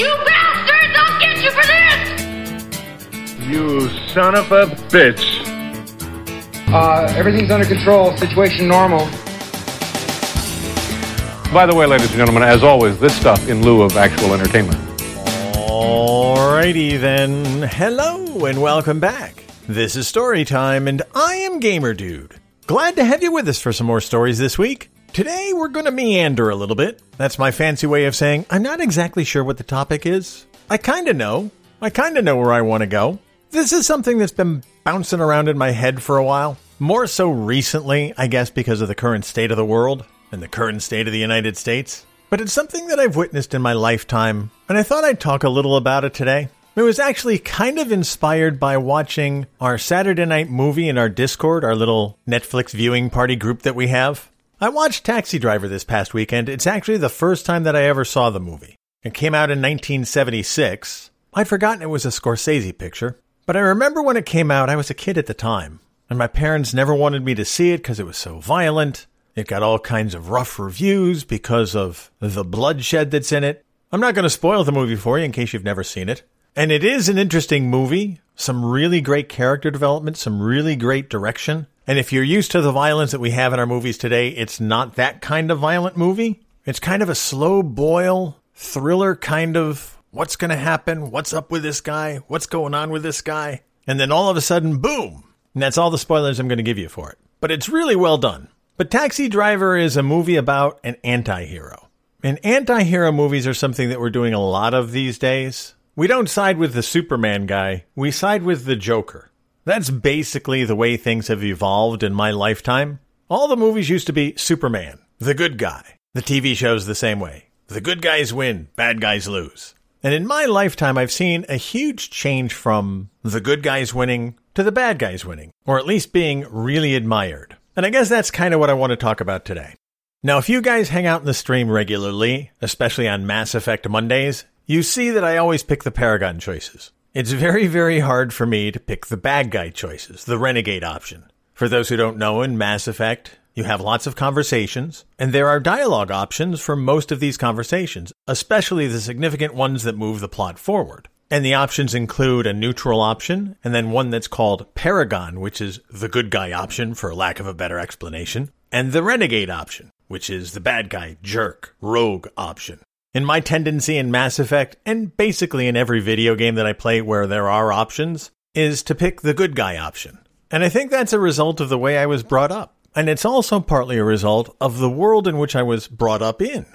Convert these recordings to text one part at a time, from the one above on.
You bastards! I'll get you for this! You son of a bitch. Uh, everything's under control. Situation normal. By the way, ladies and gentlemen, as always, this stuff in lieu of actual entertainment. Alrighty then. Hello and welcome back. This is Story Time, and I am Gamer Dude. Glad to have you with us for some more stories this week. Today we're going to meander a little bit. That's my fancy way of saying I'm not exactly sure what the topic is. I kind of know. I kind of know where I want to go. This is something that's been bouncing around in my head for a while. More so recently, I guess, because of the current state of the world and the current state of the United States. But it's something that I've witnessed in my lifetime, and I thought I'd talk a little about it today. It was actually kind of inspired by watching our Saturday night movie in our Discord, our little Netflix viewing party group that we have. I watched Taxi Driver this past weekend. It's actually the first time that I ever saw the movie. It came out in 1976. I'd forgotten it was a Scorsese picture, but I remember when it came out, I was a kid at the time, and my parents never wanted me to see it because it was so violent. It got all kinds of rough reviews because of the bloodshed that's in it. I'm not going to spoil the movie for you in case you've never seen it. And it is an interesting movie, some really great character development, some really great direction. And if you're used to the violence that we have in our movies today, it's not that kind of violent movie. It's kind of a slow boil, thriller kind of what's going to happen? What's up with this guy? What's going on with this guy? And then all of a sudden, boom! And that's all the spoilers I'm going to give you for it. But it's really well done. But Taxi Driver is a movie about an anti hero. And anti hero movies are something that we're doing a lot of these days. We don't side with the Superman guy, we side with the Joker. That's basically the way things have evolved in my lifetime. All the movies used to be Superman, the good guy. The TV show's the same way. The good guys win, bad guys lose. And in my lifetime, I've seen a huge change from the good guys winning to the bad guys winning, or at least being really admired. And I guess that's kind of what I want to talk about today. Now, if you guys hang out in the stream regularly, especially on Mass Effect Mondays, you see that I always pick the Paragon choices. It's very, very hard for me to pick the bad guy choices, the renegade option. For those who don't know, in Mass Effect, you have lots of conversations, and there are dialogue options for most of these conversations, especially the significant ones that move the plot forward. And the options include a neutral option, and then one that's called Paragon, which is the good guy option, for lack of a better explanation, and the renegade option, which is the bad guy, jerk, rogue option. In my tendency in Mass Effect, and basically in every video game that I play where there are options, is to pick the good guy option. And I think that's a result of the way I was brought up. And it's also partly a result of the world in which I was brought up in.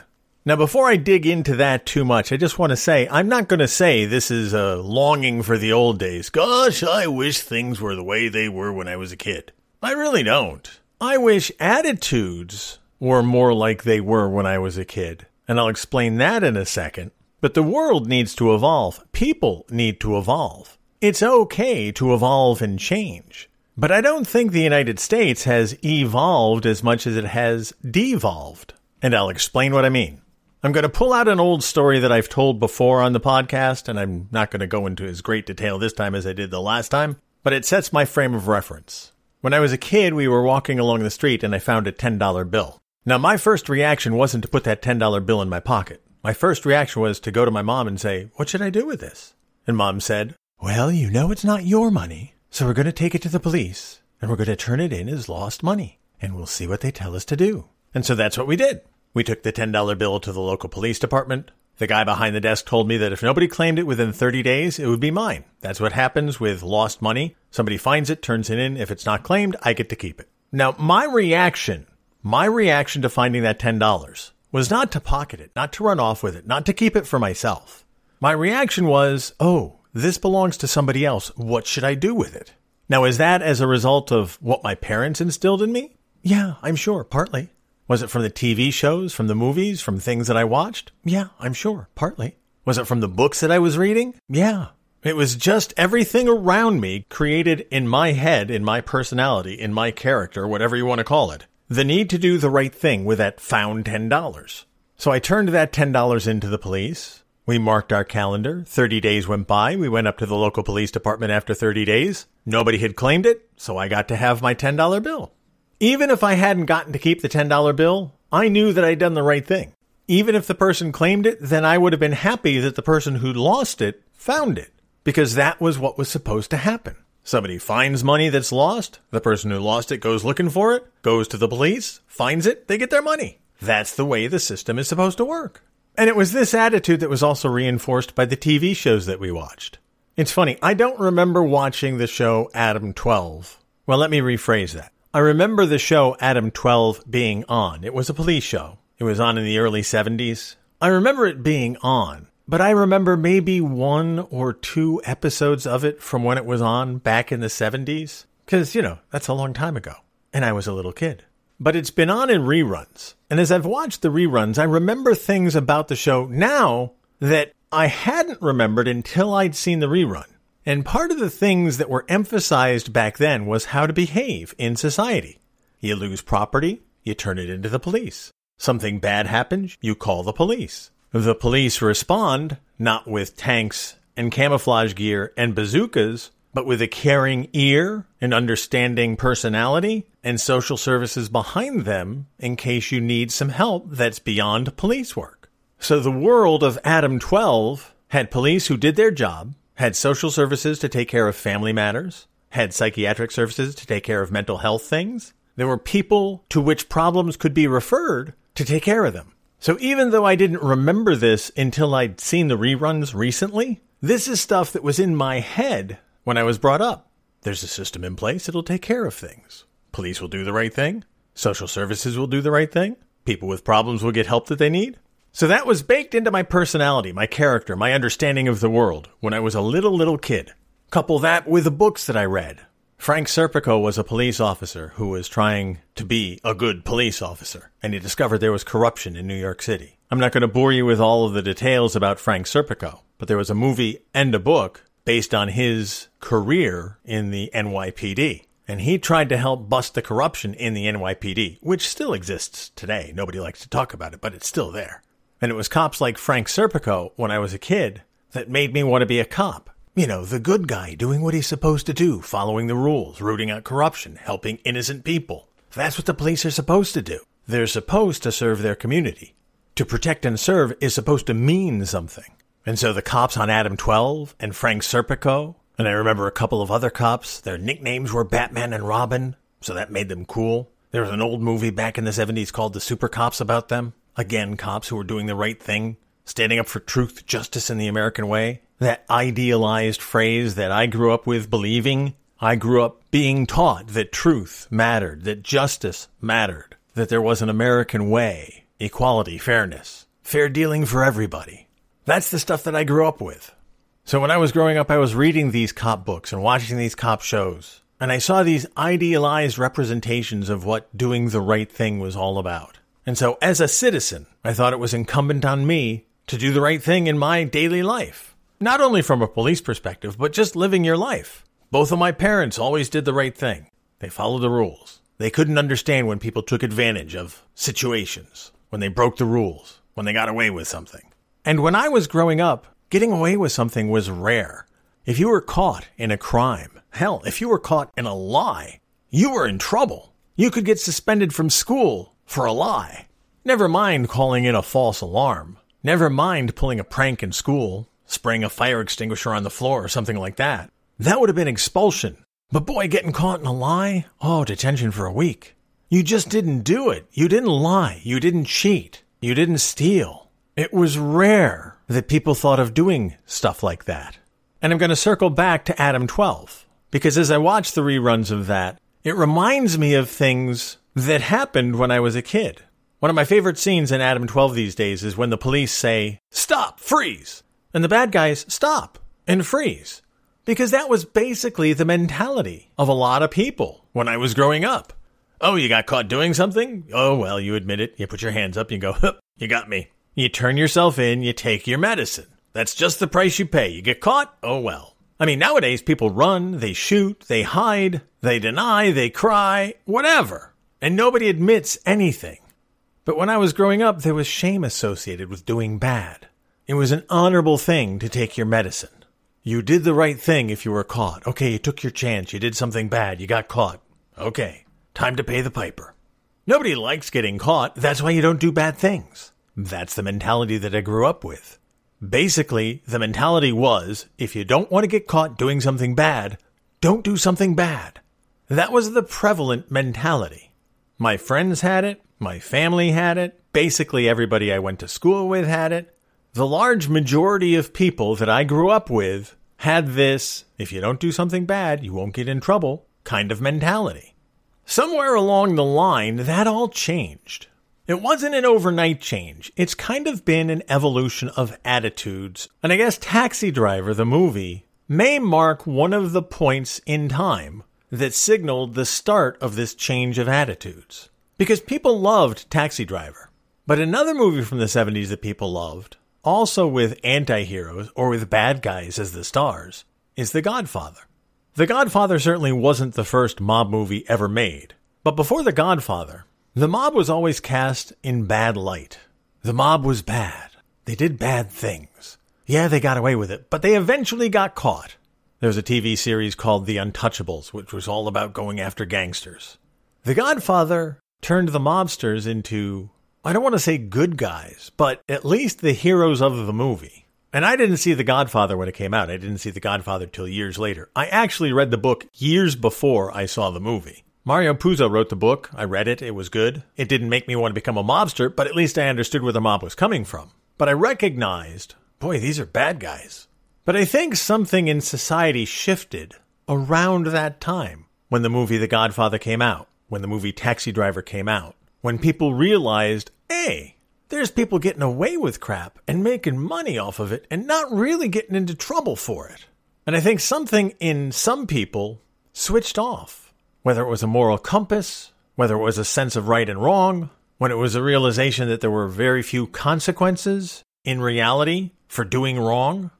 Now, before I dig into that too much, I just want to say I'm not going to say this is a longing for the old days. Gosh, I wish things were the way they were when I was a kid. I really don't. I wish attitudes were more like they were when I was a kid and I'll explain that in a second. But the world needs to evolve. People need to evolve. It's okay to evolve and change. But I don't think the United States has evolved as much as it has devolved. And I'll explain what I mean. I'm going to pull out an old story that I've told before on the podcast, and I'm not going to go into as great detail this time as I did the last time, but it sets my frame of reference. When I was a kid, we were walking along the street and I found a $10 bill. Now, my first reaction wasn't to put that $10 bill in my pocket. My first reaction was to go to my mom and say, What should I do with this? And mom said, Well, you know it's not your money, so we're going to take it to the police and we're going to turn it in as lost money and we'll see what they tell us to do. And so that's what we did. We took the $10 bill to the local police department. The guy behind the desk told me that if nobody claimed it within 30 days, it would be mine. That's what happens with lost money. Somebody finds it, turns it in. If it's not claimed, I get to keep it. Now, my reaction my reaction to finding that $10 was not to pocket it, not to run off with it, not to keep it for myself. My reaction was, oh, this belongs to somebody else. What should I do with it? Now, is that as a result of what my parents instilled in me? Yeah, I'm sure, partly. Was it from the TV shows, from the movies, from things that I watched? Yeah, I'm sure, partly. Was it from the books that I was reading? Yeah. It was just everything around me created in my head, in my personality, in my character, whatever you want to call it the need to do the right thing with that found $10. So I turned that $10 into the police. We marked our calendar. 30 days went by. We went up to the local police department after 30 days. Nobody had claimed it, so I got to have my $10 bill. Even if I hadn't gotten to keep the $10 bill, I knew that I'd done the right thing. Even if the person claimed it, then I would have been happy that the person who lost it found it because that was what was supposed to happen. Somebody finds money that's lost. The person who lost it goes looking for it, goes to the police, finds it, they get their money. That's the way the system is supposed to work. And it was this attitude that was also reinforced by the TV shows that we watched. It's funny, I don't remember watching the show Adam 12. Well, let me rephrase that. I remember the show Adam 12 being on. It was a police show. It was on in the early 70s. I remember it being on, but I remember maybe one or two episodes of it from when it was on back in the 70s. Because, you know, that's a long time ago. And I was a little kid. But it's been on in reruns. And as I've watched the reruns, I remember things about the show now that I hadn't remembered until I'd seen the rerun. And part of the things that were emphasized back then was how to behave in society. You lose property, you turn it into the police. Something bad happens, you call the police. The police respond not with tanks and camouflage gear and bazookas, but with a caring ear, an understanding personality, and social services behind them in case you need some help that's beyond police work. So the world of Adam 12 had police who did their job, had social services to take care of family matters, had psychiatric services to take care of mental health things. There were people to which problems could be referred to take care of them. So even though I didn't remember this until I'd seen the reruns recently, this is stuff that was in my head when I was brought up. There's a system in place, it'll take care of things. Police will do the right thing. Social services will do the right thing. People with problems will get help that they need. So that was baked into my personality, my character, my understanding of the world when I was a little, little kid. Couple that with the books that I read. Frank Serpico was a police officer who was trying to be a good police officer, and he discovered there was corruption in New York City. I'm not going to bore you with all of the details about Frank Serpico, but there was a movie and a book based on his career in the NYPD. And he tried to help bust the corruption in the NYPD, which still exists today. Nobody likes to talk about it, but it's still there. And it was cops like Frank Serpico when I was a kid that made me want to be a cop. You know, the good guy doing what he's supposed to do, following the rules, rooting out corruption, helping innocent people. That's what the police are supposed to do. They're supposed to serve their community. To protect and serve is supposed to mean something. And so the cops on Adam 12 and Frank Serpico, and I remember a couple of other cops, their nicknames were Batman and Robin, so that made them cool. There was an old movie back in the 70s called The Super Cops about them. Again, cops who were doing the right thing, standing up for truth, justice, and the American way that idealized phrase that I grew up with believing. I grew up being taught that truth mattered, that justice mattered, that there was an American way, equality, fairness, fair dealing for everybody. That's the stuff that I grew up with. So when I was growing up, I was reading these cop books and watching these cop shows, and I saw these idealized representations of what doing the right thing was all about. And so as a citizen, I thought it was incumbent on me to do the right thing in my daily life. Not only from a police perspective, but just living your life. Both of my parents always did the right thing. They followed the rules. They couldn't understand when people took advantage of situations, when they broke the rules, when they got away with something. And when I was growing up, getting away with something was rare. If you were caught in a crime, hell, if you were caught in a lie, you were in trouble. You could get suspended from school for a lie. Never mind calling in a false alarm. Never mind pulling a prank in school spraying a fire extinguisher on the floor or something like that. That would have been expulsion. But boy, getting caught in a lie? Oh, detention for a week. You just didn't do it. You didn't lie. You didn't cheat. You didn't steal. It was rare that people thought of doing stuff like that. And I'm going to circle back to Adam 12 because as I watch the reruns of that, it reminds me of things that happened when I was a kid. One of my favorite scenes in Adam 12 these days is when the police say, Stop, freeze and the bad guys stop and freeze. Because that was basically the mentality of a lot of people when I was growing up. Oh, you got caught doing something? Oh, well, you admit it. You put your hands up, you go, you got me. You turn yourself in, you take your medicine. That's just the price you pay. You get caught? Oh, well. I mean, nowadays people run, they shoot, they hide, they deny, they cry, whatever. And nobody admits anything. But when I was growing up, there was shame associated with doing bad. It was an honorable thing to take your medicine. You did the right thing if you were caught. Okay, you took your chance. You did something bad. You got caught. Okay, time to pay the piper. Nobody likes getting caught. That's why you don't do bad things. That's the mentality that I grew up with. Basically, the mentality was if you don't want to get caught doing something bad, don't do something bad. That was the prevalent mentality. My friends had it, my family had it, basically everybody I went to school with had it. The large majority of people that I grew up with had this if you don't do something bad, you won't get in trouble kind of mentality. Somewhere along the line, that all changed. It wasn't an overnight change. It's kind of been an evolution of attitudes. And I guess Taxi Driver, the movie, may mark one of the points in time that signaled the start of this change of attitudes. Because people loved Taxi Driver. But another movie from the 70s that people loved, also with anti heroes or with bad guys as the stars, is The Godfather. The Godfather certainly wasn't the first mob movie ever made. But before The Godfather, the mob was always cast in bad light. The mob was bad. They did bad things. Yeah, they got away with it, but they eventually got caught. There was a TV series called The Untouchables, which was all about going after gangsters. The Godfather turned the mobsters into, I don't want to say good guys, but at least the heroes of the movie. And I didn't see The Godfather when it came out. I didn't see The Godfather till years later. I actually read the book years before I saw the movie. Mario Puzo wrote the book. I read it. It was good. It didn't make me want to become a mobster, but at least I understood where the mob was coming from. But I recognized, boy, these are bad guys. But I think something in society shifted around that time when the movie The Godfather came out, when the movie Taxi Driver came out, when people realized, hey, there's people getting away with crap and making money off of it and not really getting into trouble for it. And I think something in some people switched off, whether it was a moral compass, whether it was a sense of right and wrong, when it was a realization that there were very few consequences in reality for doing wrong.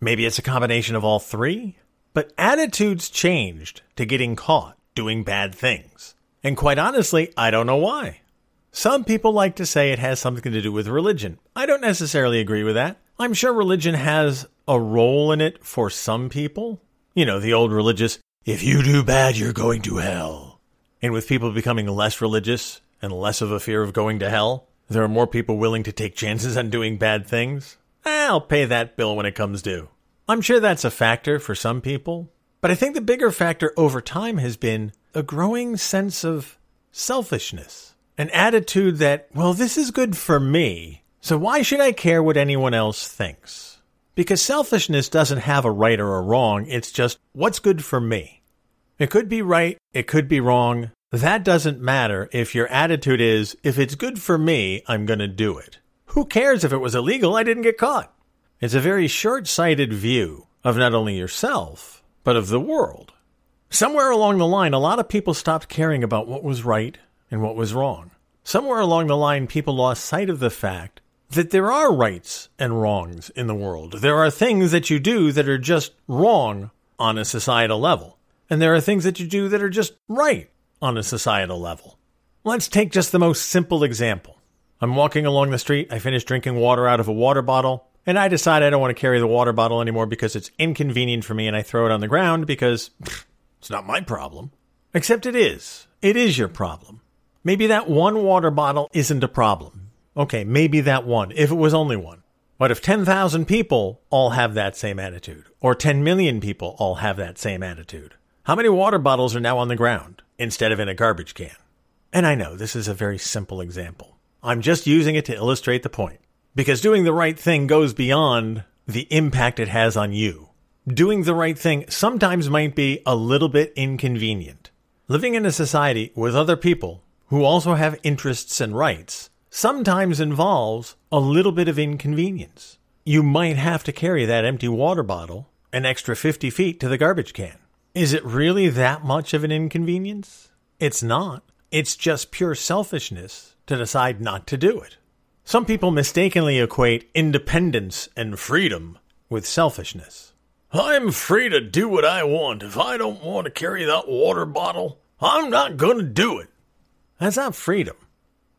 Maybe it's a combination of all three. But attitudes changed to getting caught doing bad things. And quite honestly, I don't know why. Some people like to say it has something to do with religion. I don't necessarily agree with that. I'm sure religion has a role in it for some people. You know, the old religious, if you do bad, you're going to hell. And with people becoming less religious and less of a fear of going to hell, there are more people willing to take chances on doing bad things. I'll pay that bill when it comes due. I'm sure that's a factor for some people, but I think the bigger factor over time has been a growing sense of selfishness, an attitude that, well, this is good for me, so why should I care what anyone else thinks? Because selfishness doesn't have a right or a wrong, it's just what's good for me. It could be right, it could be wrong. That doesn't matter if your attitude is, if it's good for me, I'm going to do it. Who cares if it was illegal? I didn't get caught. It's a very short sighted view of not only yourself, but of the world. Somewhere along the line, a lot of people stopped caring about what was right and what was wrong. Somewhere along the line, people lost sight of the fact that there are rights and wrongs in the world. There are things that you do that are just wrong on a societal level. And there are things that you do that are just right on a societal level. Let's take just the most simple example. I'm walking along the street, I finish drinking water out of a water bottle, and I decide I don't want to carry the water bottle anymore because it's inconvenient for me and I throw it on the ground because pff, it's not my problem. Except it is. It is your problem. Maybe that one water bottle isn't a problem. Okay, maybe that one, if it was only one. But if 10,000 people all have that same attitude, or 10 million people all have that same attitude, how many water bottles are now on the ground instead of in a garbage can? And I know this is a very simple example. I'm just using it to illustrate the point. Because doing the right thing goes beyond the impact it has on you. Doing the right thing sometimes might be a little bit inconvenient. Living in a society with other people who also have interests and rights sometimes involves a little bit of inconvenience. You might have to carry that empty water bottle an extra 50 feet to the garbage can. Is it really that much of an inconvenience? It's not. It's just pure selfishness to decide not to do it. Some people mistakenly equate independence and freedom with selfishness. I'm free to do what I want. If I don't want to carry that water bottle, I'm not going to do it. That's not freedom.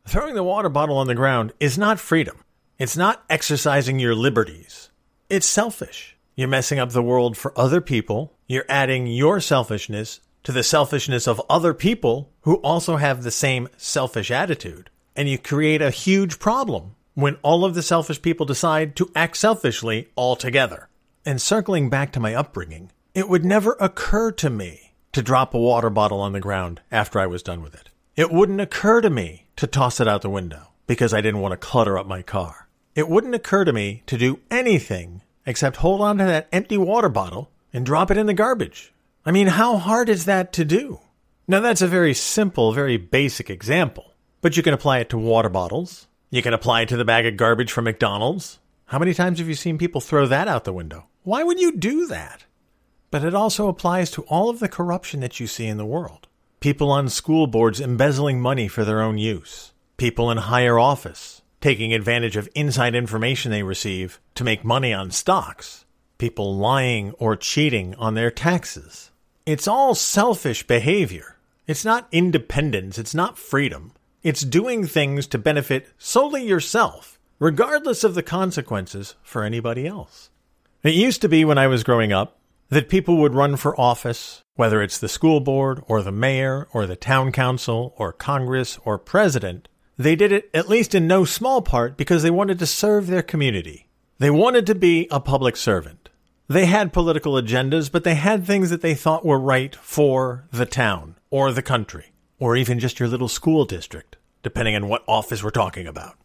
Throwing the water bottle on the ground is not freedom. It's not exercising your liberties. It's selfish. You're messing up the world for other people. You're adding your selfishness to the selfishness of other people who also have the same selfish attitude. And you create a huge problem when all of the selfish people decide to act selfishly altogether. And circling back to my upbringing, it would never occur to me to drop a water bottle on the ground after I was done with it. It wouldn't occur to me to toss it out the window because I didn't want to clutter up my car. It wouldn't occur to me to do anything except hold on to that empty water bottle and drop it in the garbage. I mean, how hard is that to do? Now, that's a very simple, very basic example, but you can apply it to water bottles. You can apply it to the bag of garbage from McDonald's. How many times have you seen people throw that out the window? Why would you do that? But it also applies to all of the corruption that you see in the world. People on school boards embezzling money for their own use. People in higher office taking advantage of inside information they receive to make money on stocks. People lying or cheating on their taxes. It's all selfish behavior. It's not independence. It's not freedom. It's doing things to benefit solely yourself, regardless of the consequences for anybody else. It used to be when I was growing up that people would run for office, whether it's the school board or the mayor or the town council or Congress or president. They did it, at least in no small part, because they wanted to serve their community. They wanted to be a public servant. They had political agendas, but they had things that they thought were right for the town or the country, or even just your little school district, depending on what office we're talking about.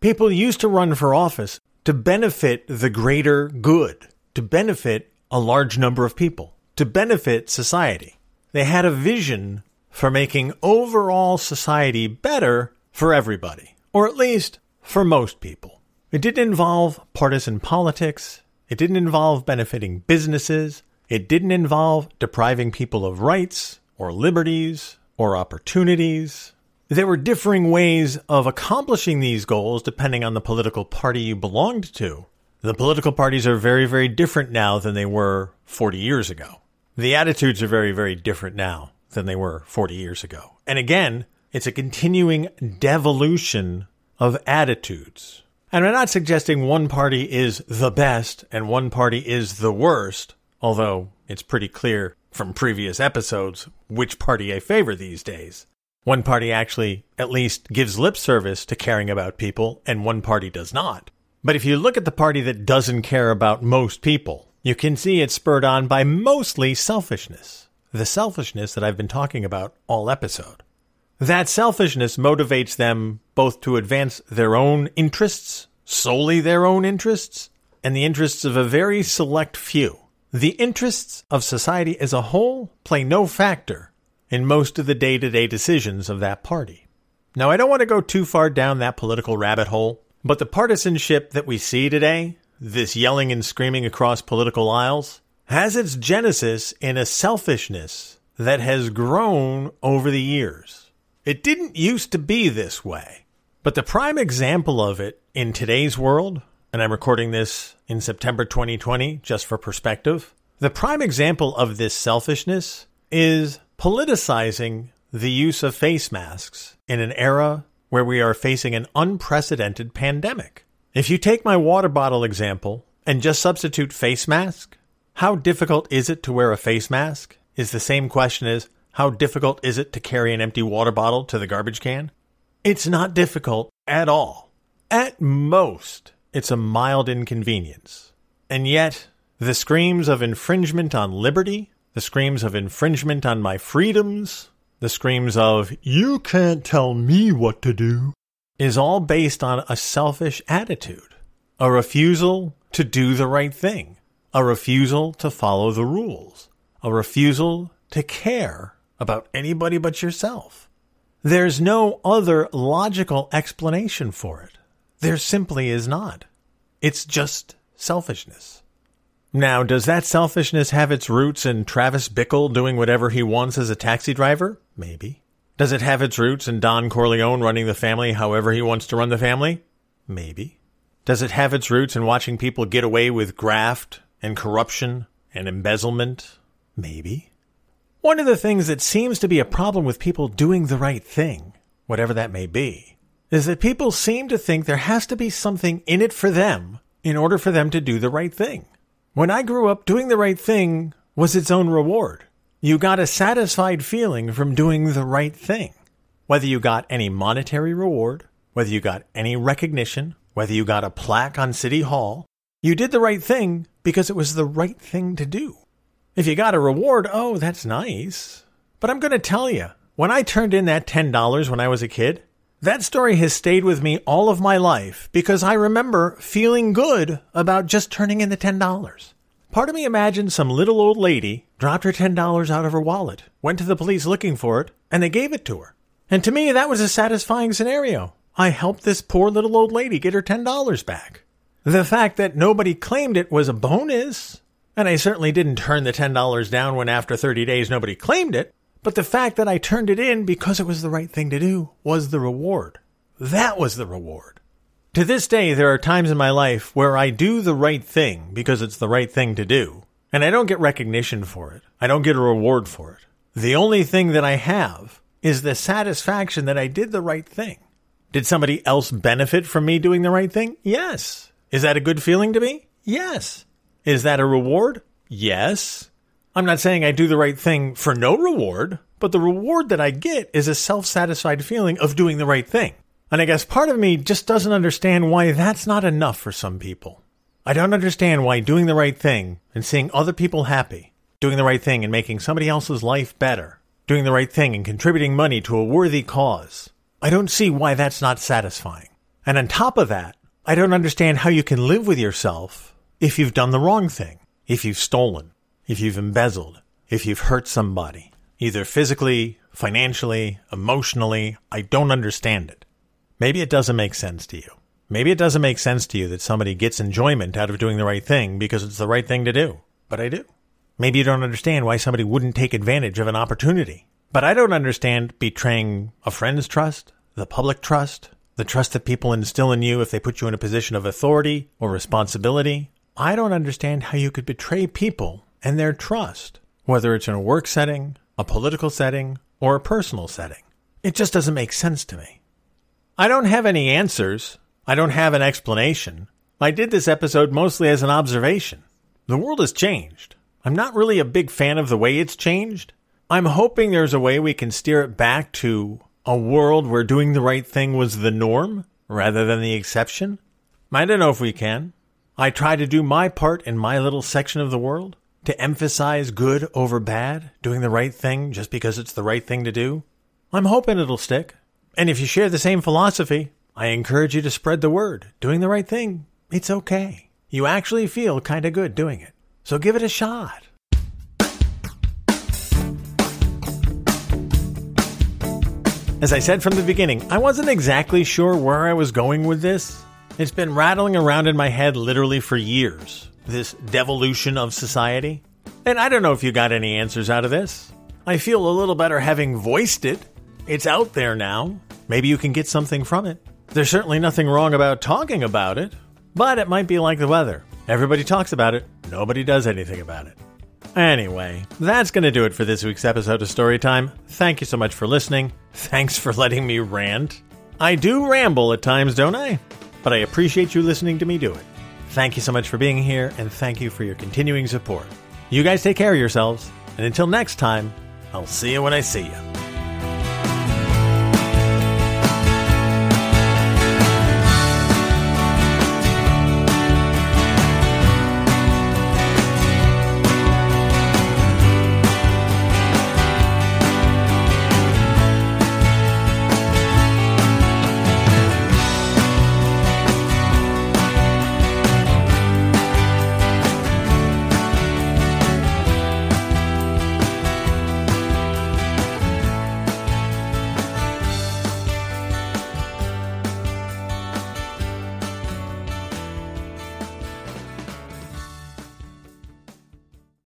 People used to run for office to benefit the greater good, to benefit a large number of people, to benefit society. They had a vision for making overall society better for everybody, or at least for most people. It didn't involve partisan politics. It didn't involve benefiting businesses. It didn't involve depriving people of rights or liberties or opportunities. There were differing ways of accomplishing these goals depending on the political party you belonged to. The political parties are very, very different now than they were 40 years ago. The attitudes are very, very different now than they were 40 years ago. And again, it's a continuing devolution of attitudes. And I'm not suggesting one party is the best and one party is the worst, although it's pretty clear from previous episodes which party I favor these days. One party actually at least gives lip service to caring about people, and one party does not. But if you look at the party that doesn't care about most people, you can see it's spurred on by mostly selfishness. The selfishness that I've been talking about all episode. That selfishness motivates them both to advance their own interests, solely their own interests, and the interests of a very select few. The interests of society as a whole play no factor in most of the day to day decisions of that party. Now, I don't want to go too far down that political rabbit hole, but the partisanship that we see today, this yelling and screaming across political aisles, has its genesis in a selfishness that has grown over the years. It didn't used to be this way, but the prime example of it in today's world, and I'm recording this in September 2020 just for perspective, the prime example of this selfishness is politicizing the use of face masks in an era where we are facing an unprecedented pandemic. If you take my water bottle example and just substitute face mask, how difficult is it to wear a face mask? Is the same question as how difficult is it to carry an empty water bottle to the garbage can? It's not difficult at all. At most, it's a mild inconvenience. And yet, the screams of infringement on liberty, the screams of infringement on my freedoms, the screams of, you can't tell me what to do, is all based on a selfish attitude, a refusal to do the right thing, a refusal to follow the rules, a refusal to care about anybody but yourself. There's no other logical explanation for it. There simply is not. It's just selfishness. Now, does that selfishness have its roots in Travis Bickle doing whatever he wants as a taxi driver? Maybe. Does it have its roots in Don Corleone running the family however he wants to run the family? Maybe. Does it have its roots in watching people get away with graft and corruption and embezzlement? Maybe. One of the things that seems to be a problem with people doing the right thing, whatever that may be, is that people seem to think there has to be something in it for them in order for them to do the right thing. When I grew up, doing the right thing was its own reward. You got a satisfied feeling from doing the right thing. Whether you got any monetary reward, whether you got any recognition, whether you got a plaque on City Hall, you did the right thing because it was the right thing to do. If you got a reward, oh, that's nice. But I'm going to tell you, when I turned in that $10 when I was a kid, that story has stayed with me all of my life because I remember feeling good about just turning in the $10. Part of me imagined some little old lady dropped her $10 out of her wallet, went to the police looking for it, and they gave it to her. And to me, that was a satisfying scenario. I helped this poor little old lady get her $10 back. The fact that nobody claimed it was a bonus. And I certainly didn't turn the $10 down when after 30 days nobody claimed it. But the fact that I turned it in because it was the right thing to do was the reward. That was the reward. To this day, there are times in my life where I do the right thing because it's the right thing to do. And I don't get recognition for it. I don't get a reward for it. The only thing that I have is the satisfaction that I did the right thing. Did somebody else benefit from me doing the right thing? Yes. Is that a good feeling to me? Yes. Is that a reward? Yes. I'm not saying I do the right thing for no reward, but the reward that I get is a self satisfied feeling of doing the right thing. And I guess part of me just doesn't understand why that's not enough for some people. I don't understand why doing the right thing and seeing other people happy, doing the right thing and making somebody else's life better, doing the right thing and contributing money to a worthy cause, I don't see why that's not satisfying. And on top of that, I don't understand how you can live with yourself if you've done the wrong thing, if you've stolen, if you've embezzled, if you've hurt somebody, either physically, financially, emotionally. I don't understand it. Maybe it doesn't make sense to you. Maybe it doesn't make sense to you that somebody gets enjoyment out of doing the right thing because it's the right thing to do. But I do. Maybe you don't understand why somebody wouldn't take advantage of an opportunity. But I don't understand betraying a friend's trust, the public trust, the trust that people instill in you if they put you in a position of authority or responsibility. I don't understand how you could betray people and their trust, whether it's in a work setting, a political setting, or a personal setting. It just doesn't make sense to me. I don't have any answers. I don't have an explanation. I did this episode mostly as an observation. The world has changed. I'm not really a big fan of the way it's changed. I'm hoping there's a way we can steer it back to a world where doing the right thing was the norm rather than the exception? I don't know if we can. I try to do my part in my little section of the world to emphasize good over bad, doing the right thing just because it's the right thing to do. I'm hoping it'll stick. And if you share the same philosophy, I encourage you to spread the word. Doing the right thing, it's okay. You actually feel kind of good doing it. So give it a shot. As I said from the beginning, I wasn't exactly sure where I was going with this. It's been rattling around in my head literally for years, this devolution of society. And I don't know if you got any answers out of this. I feel a little better having voiced it. It's out there now. Maybe you can get something from it. There's certainly nothing wrong about talking about it, but it might be like the weather. Everybody talks about it, nobody does anything about it. Anyway, that's going to do it for this week's episode of Storytime. Thank you so much for listening. Thanks for letting me rant. I do ramble at times, don't I? But I appreciate you listening to me do it. Thank you so much for being here, and thank you for your continuing support. You guys take care of yourselves, and until next time, I'll see you when I see you.